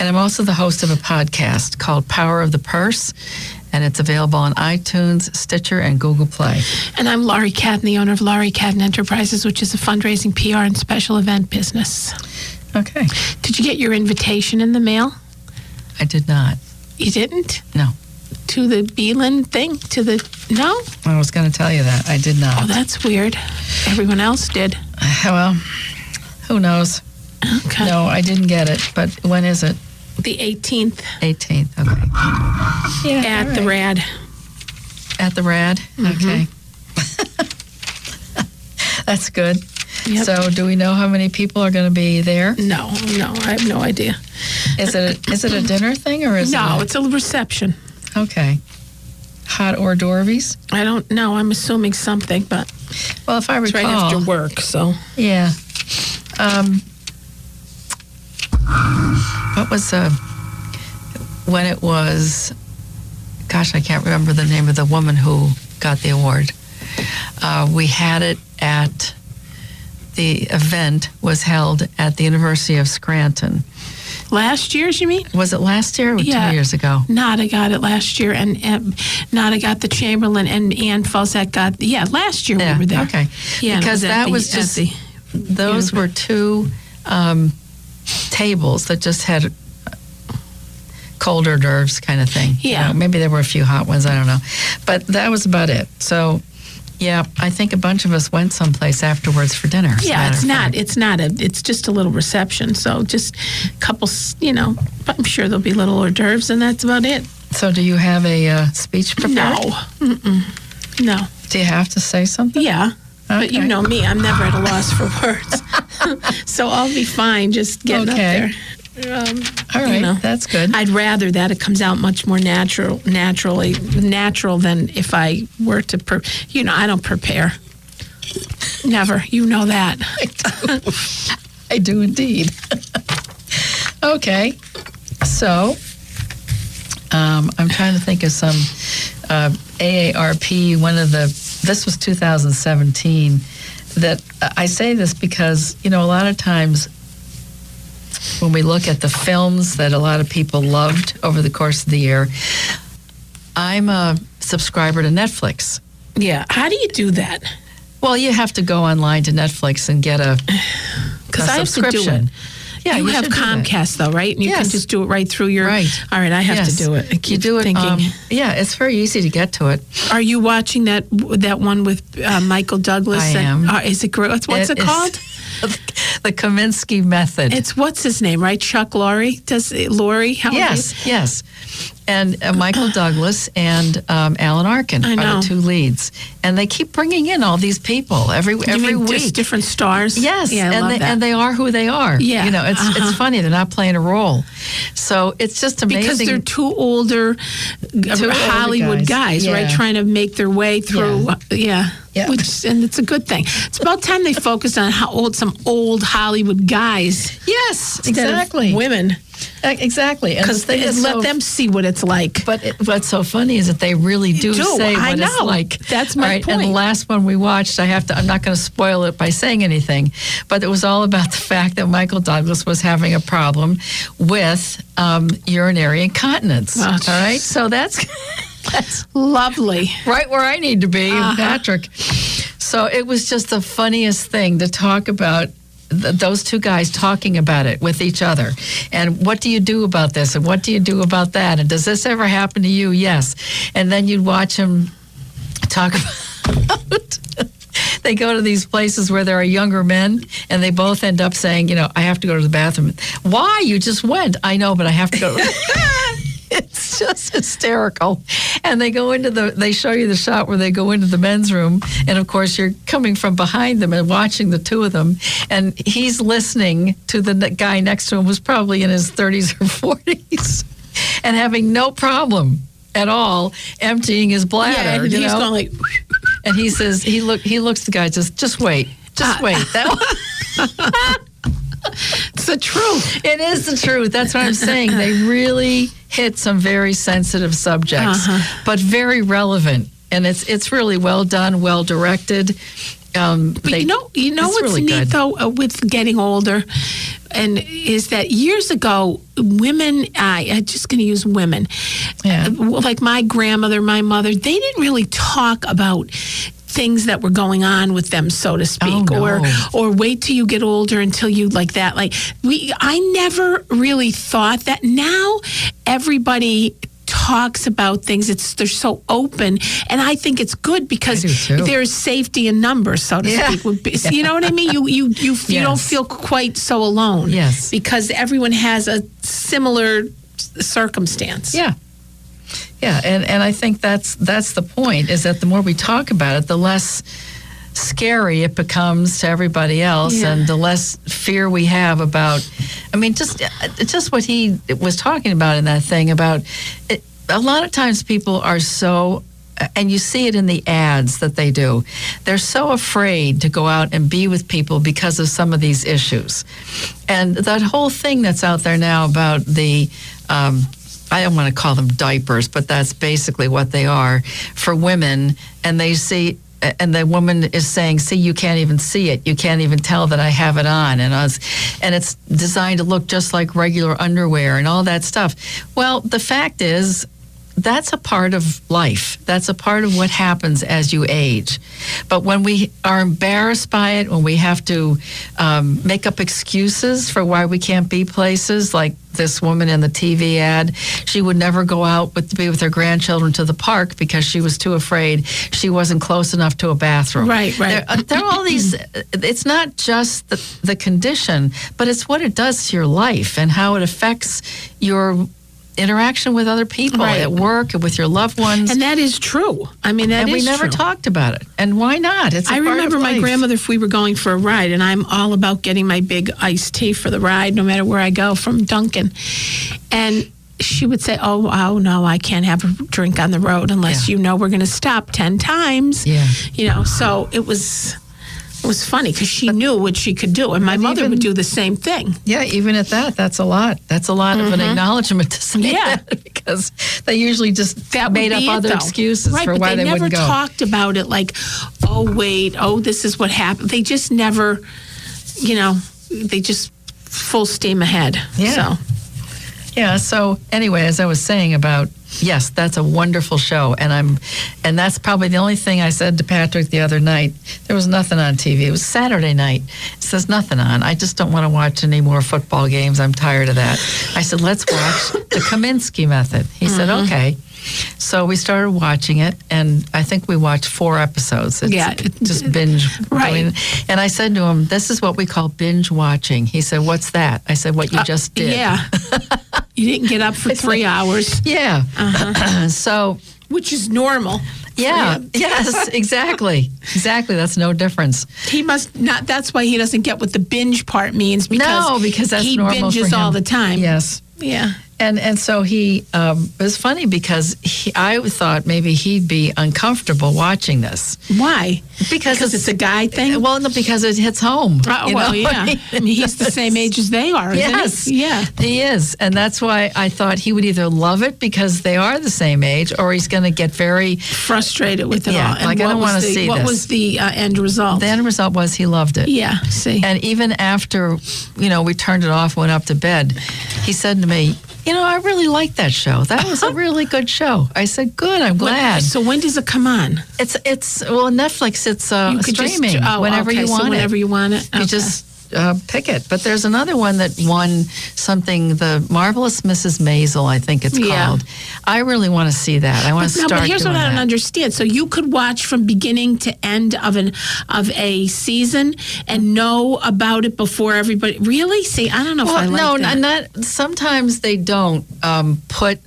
[SPEAKER 2] And I'm also the host of a podcast called Power of the Purse, and it's available on iTunes, Stitcher, and Google Play.
[SPEAKER 3] And I'm Laurie Cadden, the owner of Laurie Cadden Enterprises, which is a fundraising PR and special event business.
[SPEAKER 2] Okay.
[SPEAKER 3] Did you get your invitation in the mail?
[SPEAKER 2] I did not.
[SPEAKER 3] You didn't?
[SPEAKER 2] No.
[SPEAKER 3] To the Beelan thing? To the no?
[SPEAKER 2] I was going to tell you that. I did not.
[SPEAKER 3] Oh, that's weird. Everyone else did.
[SPEAKER 2] Well, who knows?
[SPEAKER 3] Okay.
[SPEAKER 2] No, I didn't get it. But when is it?
[SPEAKER 3] The 18th
[SPEAKER 2] 18th. Okay. Yeah.
[SPEAKER 3] at
[SPEAKER 2] all
[SPEAKER 3] the. Rad.
[SPEAKER 2] At the Rad? Mm-hmm. Okay. That's good.
[SPEAKER 3] Yep.
[SPEAKER 2] So, do we know how many people are going to be there?
[SPEAKER 3] No, no, I have no idea.
[SPEAKER 2] Is it a, is it a dinner thing or is
[SPEAKER 3] No,
[SPEAKER 2] it?
[SPEAKER 3] it's a reception.
[SPEAKER 2] Okay. Hot hors d'oeuvres?
[SPEAKER 3] I don't know. I'm assuming something, but
[SPEAKER 2] Well, if I
[SPEAKER 3] it's right after work, so.
[SPEAKER 2] yeah. Um, what was uh, when it was? Gosh, I can't remember the name of the woman who got the award. Uh, we had it at the event was held at the University of Scranton.
[SPEAKER 3] Last year's, you mean?
[SPEAKER 2] Was it last year or
[SPEAKER 3] Yeah.
[SPEAKER 2] two years ago?
[SPEAKER 3] Nada got it last year, and, and Nada got the Chamberlain, and Anne Falzette got yeah. Last year
[SPEAKER 2] Yeah,
[SPEAKER 3] we were there.
[SPEAKER 2] okay.
[SPEAKER 3] yeah,
[SPEAKER 2] Because
[SPEAKER 3] at
[SPEAKER 2] that
[SPEAKER 3] the-
[SPEAKER 2] was just-
[SPEAKER 3] the-
[SPEAKER 2] Those were two um, tables that just had cold hors d'oeuvres kind of thing. You
[SPEAKER 3] Yeah.
[SPEAKER 2] know, maybe there were a few hot ones. I don't know, but that was about it. So, yeah, I think a bunch of us went someplace afterwards for dinner.
[SPEAKER 3] Yeah, it's not. It's not a. It's just a little reception. So just a couple. You know, I'm sure there'll be little hors d'oeuvres, and that's about it.
[SPEAKER 2] So, do you have a uh, speech prepared?
[SPEAKER 3] No. Mm-mm. No.
[SPEAKER 2] Do you have to say something?
[SPEAKER 3] Yeah. But you know me, I'm never at a loss for words. so I'll be fine just getting
[SPEAKER 2] Okay.
[SPEAKER 3] up there. Um,
[SPEAKER 2] All
[SPEAKER 3] you know.
[SPEAKER 2] that's good.
[SPEAKER 3] I'd rather that it comes out much more natural, naturally, natural than if I were to, pre- you know, I don't prepare. Never. You know that.
[SPEAKER 2] I do indeed. okay. So, um, I'm trying to think of some uh, AARP, one of the, this was 2017, that I say this because, you know, a lot of times when we look at the films that a lot of people loved over the course of the year, I'm a subscriber to Netflix.
[SPEAKER 3] Yeah. How do you do that?
[SPEAKER 2] Well, you have to go online to Netflix and get a,
[SPEAKER 3] Because
[SPEAKER 2] a
[SPEAKER 3] I have to do
[SPEAKER 2] subscription.
[SPEAKER 3] it.
[SPEAKER 2] Yeah,
[SPEAKER 3] you,
[SPEAKER 2] you
[SPEAKER 3] have
[SPEAKER 2] should do that.
[SPEAKER 3] Comcast though, right? And you can just do it right through your.
[SPEAKER 2] Right.
[SPEAKER 3] All right, I have
[SPEAKER 2] Yes.
[SPEAKER 3] to do it. I keep
[SPEAKER 2] you do it.
[SPEAKER 3] thinking.
[SPEAKER 2] um, yeah, it's very easy to get to it.
[SPEAKER 3] Are you watching that that one with uh, Michael Douglas?
[SPEAKER 2] I
[SPEAKER 3] and-
[SPEAKER 2] am.
[SPEAKER 3] uh, is it? What's, it,
[SPEAKER 2] is
[SPEAKER 3] called?
[SPEAKER 2] The Kominsky method.
[SPEAKER 3] It's what's his name, right? Chuck Lorre. Does Laurie? How
[SPEAKER 2] yes, yes. And uh, Michael Douglas and um, Alan Arkin are the two leads, and they keep bringing in all these people every
[SPEAKER 3] You
[SPEAKER 2] every week.
[SPEAKER 3] just different stars?
[SPEAKER 2] Yes,
[SPEAKER 3] yeah,
[SPEAKER 2] and they,
[SPEAKER 3] that.
[SPEAKER 2] and they are who they are.
[SPEAKER 3] Yeah,
[SPEAKER 2] you know, it's
[SPEAKER 3] uh-huh.
[SPEAKER 2] it's funny they're not playing a role, so it's just amazing
[SPEAKER 3] because they're two older uh,
[SPEAKER 2] older
[SPEAKER 3] Hollywood guys,
[SPEAKER 2] guys,
[SPEAKER 3] right? Trying to make their way through. uh, Yeah.
[SPEAKER 2] Yeah.
[SPEAKER 3] Which and it's a good thing. It's about time they focused on how old some old Hollywood guys
[SPEAKER 2] yes, exactly,
[SPEAKER 3] women
[SPEAKER 2] exactly. The
[SPEAKER 3] because
[SPEAKER 2] thing
[SPEAKER 3] let
[SPEAKER 2] so-
[SPEAKER 3] them see what it's like.
[SPEAKER 2] But it, what's so funny is that they really do,
[SPEAKER 3] do.
[SPEAKER 2] say
[SPEAKER 3] I
[SPEAKER 2] what it's like.
[SPEAKER 3] That's my
[SPEAKER 2] right, And the last one we watched, I have to. I'm not going to spoil it by saying anything, but it was all about the fact that Michael Douglas was having a problem with um, urinary incontinence.
[SPEAKER 3] Oh,
[SPEAKER 2] all right, so that's that's
[SPEAKER 3] Lovely.
[SPEAKER 2] right where I need to be,
[SPEAKER 3] Uh-huh.
[SPEAKER 2] Patrick. So it was just the funniest thing to talk about. Th- Those two guys talking about it with each other. And what do you do about this? And what do you do about that? And does this ever happen to you? Yes. And then you'd watch them talk about. they go to these places where there are younger men, and they both end up saying, you know, I have to go to the bathroom. Why? You just went. I know, but I have to go. it's just hysterical. And they go into the, they show you the shot where they go into the men's room. And of course, you're coming from behind them and watching the two of them. And he's listening to the guy next to him, who's probably in his 30s or 40s, and having no problem at all emptying his bladder.
[SPEAKER 3] Yeah, and
[SPEAKER 2] you
[SPEAKER 3] he's
[SPEAKER 2] know?
[SPEAKER 3] going like,
[SPEAKER 2] and he says, he look, he looks the guy, just, just wait, just
[SPEAKER 3] Ah.
[SPEAKER 2] wait. That
[SPEAKER 3] it's the truth.
[SPEAKER 2] it is the truth. That's what I'm saying. They really hit some very sensitive subjects,
[SPEAKER 3] Uh-huh.
[SPEAKER 2] but very relevant. And it's it's really well done, well directed, Um,
[SPEAKER 3] But you know, you know what's
[SPEAKER 2] really
[SPEAKER 3] neat
[SPEAKER 2] good.
[SPEAKER 3] though uh, with getting older, and is that years ago, women. I, I'm just going to use women.
[SPEAKER 2] Yeah.
[SPEAKER 3] Uh, like my grandmother, my mother. They didn't really talk about things that were going on with them so to speak
[SPEAKER 2] Oh, no.
[SPEAKER 3] or or wait till you get older until you like that like we i never really thought that now everybody talks about things it's they're so open and i think it's good because
[SPEAKER 2] I do too.
[SPEAKER 3] there's safety in numbers so to
[SPEAKER 2] Yeah.
[SPEAKER 3] speak you know what i mean you you you, you don't feel quite so alone
[SPEAKER 2] Yes.
[SPEAKER 3] because everyone has a similar circumstance
[SPEAKER 2] Yeah. Yeah, and, and I think that's that's the point is that the more we talk about it, the less scary it becomes to everybody else
[SPEAKER 3] Yeah.
[SPEAKER 2] and the less fear we have about I mean just just what he was talking about in that thing about it, a lot of times people are so and you see it in the ads that they do. They're so afraid to go out and be with people because of some of these issues. And that whole thing that's out there now about the um, I don't want to call them diapers, but that's basically what they are for women. And they see, and the woman is saying, "See, you can't even see it. You can't even tell that I have it on." And us, and it's designed to look just like regular underwear and all that stuff. Well, the fact is. That's a part of life. That's a part of what happens as you age. But when we are embarrassed by it, when we have to um, make up excuses for why we can't be places, like this woman in the TV ad, she would never go out with to be with her grandchildren to the park because she was too afraid she wasn't close enough to a bathroom.
[SPEAKER 3] Right, right.
[SPEAKER 2] There, uh, there are all these. It's not just the, the condition, but it's what it does to your life and how it affects your interaction with other people
[SPEAKER 3] Right.
[SPEAKER 2] at work and with your loved ones.
[SPEAKER 3] and that is true i mean that
[SPEAKER 2] and we never
[SPEAKER 3] true.
[SPEAKER 2] talked about it. And why not? It's a
[SPEAKER 3] I
[SPEAKER 2] part of
[SPEAKER 3] remember my grandmother if we were going for a ride, and I'm all about getting my big iced tea for the ride, no matter where I go from Dunkin', And she would say, "Oh, oh no, I can't have a drink on the road unless
[SPEAKER 2] Yeah.
[SPEAKER 3] you know we're going to stop ten times."
[SPEAKER 2] Yeah.
[SPEAKER 3] you know. So it was it was funny because she knew what she could do, and my mother
[SPEAKER 2] even-
[SPEAKER 3] would do the same thing.
[SPEAKER 2] Yeah, even at that, that's a lot. That's a lot of an acknowledgement to say
[SPEAKER 3] Mm-hmm. Yeah.
[SPEAKER 2] that because they usually just
[SPEAKER 3] That
[SPEAKER 2] made up other
[SPEAKER 3] though.
[SPEAKER 2] excuses
[SPEAKER 3] right,
[SPEAKER 2] for why
[SPEAKER 3] they,
[SPEAKER 2] they,
[SPEAKER 3] never talked about it like, oh wait, oh this is what happened. They just never, you know, they just full steam ahead.
[SPEAKER 2] Yeah.
[SPEAKER 3] So.
[SPEAKER 2] Yeah. So anyway, as I was saying about yes, that's a wonderful show, and I'm, and that's probably the only thing I said to Patrick the other night. There was nothing on TV. It was Saturday night. It says nothing on. I just don't want to watch any more football games. I'm tired of that. I said let's watch the Kominsky Method. He said
[SPEAKER 3] Mm-hmm.
[SPEAKER 2] okay. So we started watching it, and I think we watched four episodes. It's
[SPEAKER 3] Yeah,
[SPEAKER 2] just binge.
[SPEAKER 3] Right.
[SPEAKER 2] And I said to him, "This is what we call binge watching." He said, "What's that?" I said, "What you just did."
[SPEAKER 3] Uh, Yeah. you didn't get up for three hours,
[SPEAKER 2] Yeah. so,
[SPEAKER 3] which is normal.
[SPEAKER 2] yeah. Yes, exactly. Exactly. That's no difference.
[SPEAKER 3] He must not. That's why he doesn't get what the binge part means. Because
[SPEAKER 2] no, because that's
[SPEAKER 3] he
[SPEAKER 2] normal
[SPEAKER 3] binges
[SPEAKER 2] for him.
[SPEAKER 3] all the time.
[SPEAKER 2] Yes.
[SPEAKER 3] Yeah.
[SPEAKER 2] And and so he um, it was funny because he, I thought maybe he'd be uncomfortable watching this
[SPEAKER 3] Why?
[SPEAKER 2] because,
[SPEAKER 3] Because it's a guy thing.
[SPEAKER 2] well, no, because it hits home.
[SPEAKER 3] Oh, well,
[SPEAKER 2] know?
[SPEAKER 3] yeah. I mean, he's the same age as they are. Isn't
[SPEAKER 2] Yes.
[SPEAKER 3] He? Yeah.
[SPEAKER 2] He is. And that's why I thought he would either love it because they are the same age or he's going to get very.
[SPEAKER 3] Frustrated with it
[SPEAKER 2] Yeah,
[SPEAKER 3] all. And
[SPEAKER 2] like, I don't wanna
[SPEAKER 3] the-
[SPEAKER 2] see
[SPEAKER 3] What
[SPEAKER 2] this.
[SPEAKER 3] was the uh, end result?
[SPEAKER 2] The end result was he loved it.
[SPEAKER 3] yeah. See.
[SPEAKER 2] And even after, you know, we turned it off, went up to bed, he said to me, You know, I really liked that show. That was a really good show. I said, Good, I'm
[SPEAKER 3] When-
[SPEAKER 2] glad.
[SPEAKER 3] so when does it come on?
[SPEAKER 2] It's, it's well, Netflix, it's uh,
[SPEAKER 3] could just- oh,
[SPEAKER 2] whenever
[SPEAKER 3] okay,
[SPEAKER 2] you
[SPEAKER 3] so
[SPEAKER 2] want
[SPEAKER 3] whenever
[SPEAKER 2] it.
[SPEAKER 3] you want it.
[SPEAKER 2] You just uh, pick it. But there's another one that won something, the Marvelous Mrs. Maisel, I think it's
[SPEAKER 3] Yeah.
[SPEAKER 2] called. I really want to see that. I want to
[SPEAKER 3] no,
[SPEAKER 2] start
[SPEAKER 3] but here's what I don't
[SPEAKER 2] that.
[SPEAKER 3] understand. So you could watch from beginning to end of an of a season and know about it before everybody. Really? See, I don't know if I
[SPEAKER 2] Well,
[SPEAKER 3] like
[SPEAKER 2] no,
[SPEAKER 3] that.
[SPEAKER 2] not sometimes they don't um, put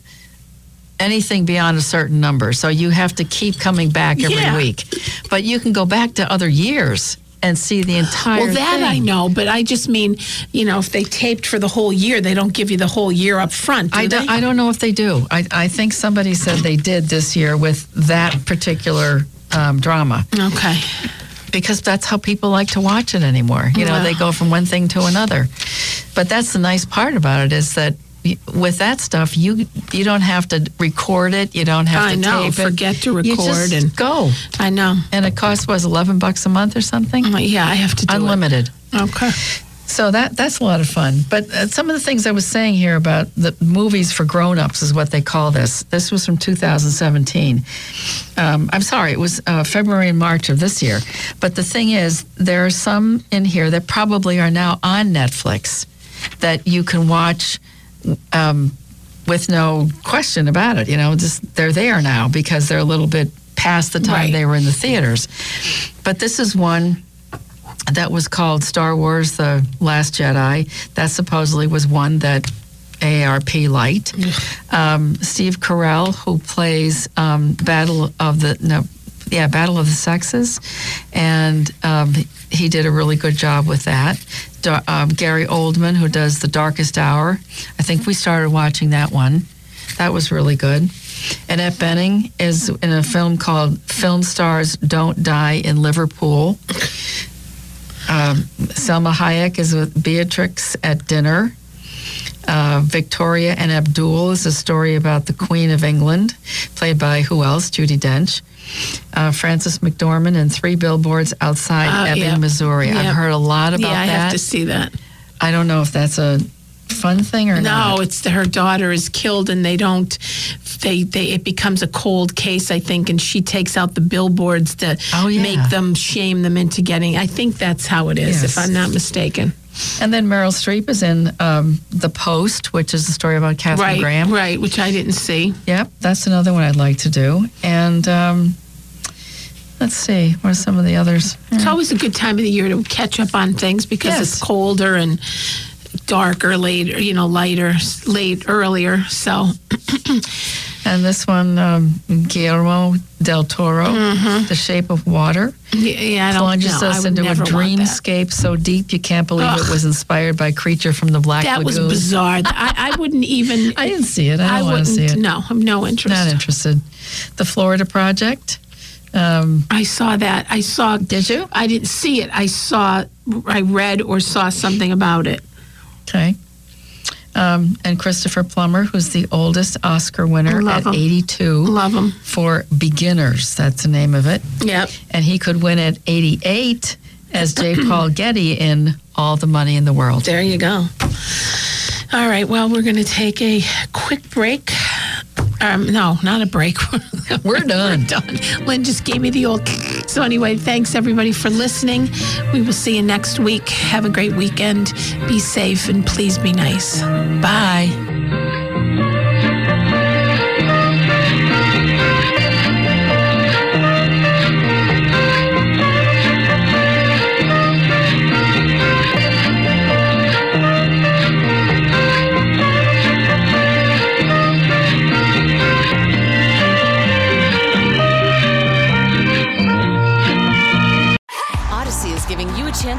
[SPEAKER 2] anything beyond a certain number, so you have to keep coming back every
[SPEAKER 3] Yeah.
[SPEAKER 2] week. But you can go back to other years and see the entire.
[SPEAKER 3] well, that
[SPEAKER 2] thing.
[SPEAKER 3] I know, but I just mean, you know, if they taped for the whole year, they don't give you the whole year up front. Do
[SPEAKER 2] I don't, I don't know if they do. I, I think somebody said they did this year with that particular um, drama
[SPEAKER 3] okay.
[SPEAKER 2] because that's how people like to watch it anymore. You know,
[SPEAKER 3] Wow.
[SPEAKER 2] they go from one thing to another. But that's the nice part about it is that with that stuff, you you don't have to record it. You don't have
[SPEAKER 3] I
[SPEAKER 2] to
[SPEAKER 3] know.
[SPEAKER 2] tape it.
[SPEAKER 3] Forget to
[SPEAKER 2] You
[SPEAKER 3] record
[SPEAKER 2] just
[SPEAKER 3] and-
[SPEAKER 2] go.
[SPEAKER 3] I know.
[SPEAKER 2] And it costs was eleven bucks a month or something.
[SPEAKER 3] Yeah, I have to do it.
[SPEAKER 2] unlimited.
[SPEAKER 3] Okay.
[SPEAKER 2] So that that's a lot of fun. But uh, some of the things I was saying here about the movies for grown-ups is what they call this. This was from 2017. Um, I'm sorry, it was uh, February and March of this year. But the thing is, there are some in here that probably are now on Netflix that you can watch um, with no question about it. You know, just they're there now because they're a little bit past the time
[SPEAKER 3] Right.
[SPEAKER 2] they were in the theaters. But this is one that was called Star Wars: The Last Jedi. That supposedly was one that AARP liked. Um, Steve Carell, who plays um, Battle of the no, yeah, Battle of the Sexes, and um, he did a really good job with that. Um, Gary Oldman, who does The Darkest Hour, I think we started watching that one. That was really good. Annette Bening is in a film called Film Stars Don't Die in Liverpool. Um, Salma Hayek is with Beatriz at dinner. Uh, Victoria and Abdul is a story about the Queen of England, played by who else? Judi Dench. Uh, Frances McDormand and Three Billboards Outside
[SPEAKER 3] Uh,
[SPEAKER 2] Ebbing,
[SPEAKER 3] yeah.
[SPEAKER 2] Missouri.
[SPEAKER 3] Yeah.
[SPEAKER 2] I've heard a lot about
[SPEAKER 3] yeah, I
[SPEAKER 2] that.
[SPEAKER 3] have to see that.
[SPEAKER 2] I don't know if that's a fun thing or
[SPEAKER 3] No,
[SPEAKER 2] not.
[SPEAKER 3] No, it's the, her daughter is killed, and they don't. They they it becomes a cold case, I think, and she takes out the billboards to
[SPEAKER 2] Oh, yeah.
[SPEAKER 3] make them shame them into getting. I think that's how it is, if I'm not mistaken.
[SPEAKER 2] And then Meryl Streep is in um, The Post, which is the story about Katharine
[SPEAKER 3] right,
[SPEAKER 2] Graham.
[SPEAKER 3] right, which I didn't see.
[SPEAKER 2] Yep, that's another one I'd like to do. And um, let's see, what are some of the others?
[SPEAKER 3] It's always a good time of the year to catch up on things because
[SPEAKER 2] Yes.
[SPEAKER 3] it's colder and darker, later, you know, lighter, late, earlier. So,
[SPEAKER 2] And this one, um, Guillermo del Toro, The Shape of Water,
[SPEAKER 3] yeah, yeah I don't
[SPEAKER 2] plunges.
[SPEAKER 3] I
[SPEAKER 2] us into a
[SPEAKER 3] that.
[SPEAKER 2] dreamscape so deep you can't believe
[SPEAKER 3] Ugh.
[SPEAKER 2] it was inspired by Creature from the Black
[SPEAKER 3] That was
[SPEAKER 2] Lagoon.
[SPEAKER 3] bizarre. I, I wouldn't even.
[SPEAKER 2] I didn't see it. I don't want to see it.
[SPEAKER 3] No, I'm no interest.
[SPEAKER 2] Not interested. The Florida Project. Um,
[SPEAKER 3] I saw that. I saw.
[SPEAKER 2] Did you?
[SPEAKER 3] I didn't see it. I saw. I read or saw something about it.
[SPEAKER 2] Okay. Um, and Christopher Plummer, who's the oldest Oscar winner at
[SPEAKER 3] him.
[SPEAKER 2] 82
[SPEAKER 3] Love him.
[SPEAKER 2] for Beginners. That's the name of it.
[SPEAKER 3] Yep.
[SPEAKER 2] And he could win at 88 as J. Paul Getty in All the Money in the World.
[SPEAKER 3] There you go. All right. Well, we're going to take a quick break. Um, no, not a break.
[SPEAKER 2] We're done.
[SPEAKER 3] We're done. Lynn just gave me the old. So anyway, thanks everybody for listening. We will see you next week. Have a great weekend. Be safe and please be nice.
[SPEAKER 2] Bye.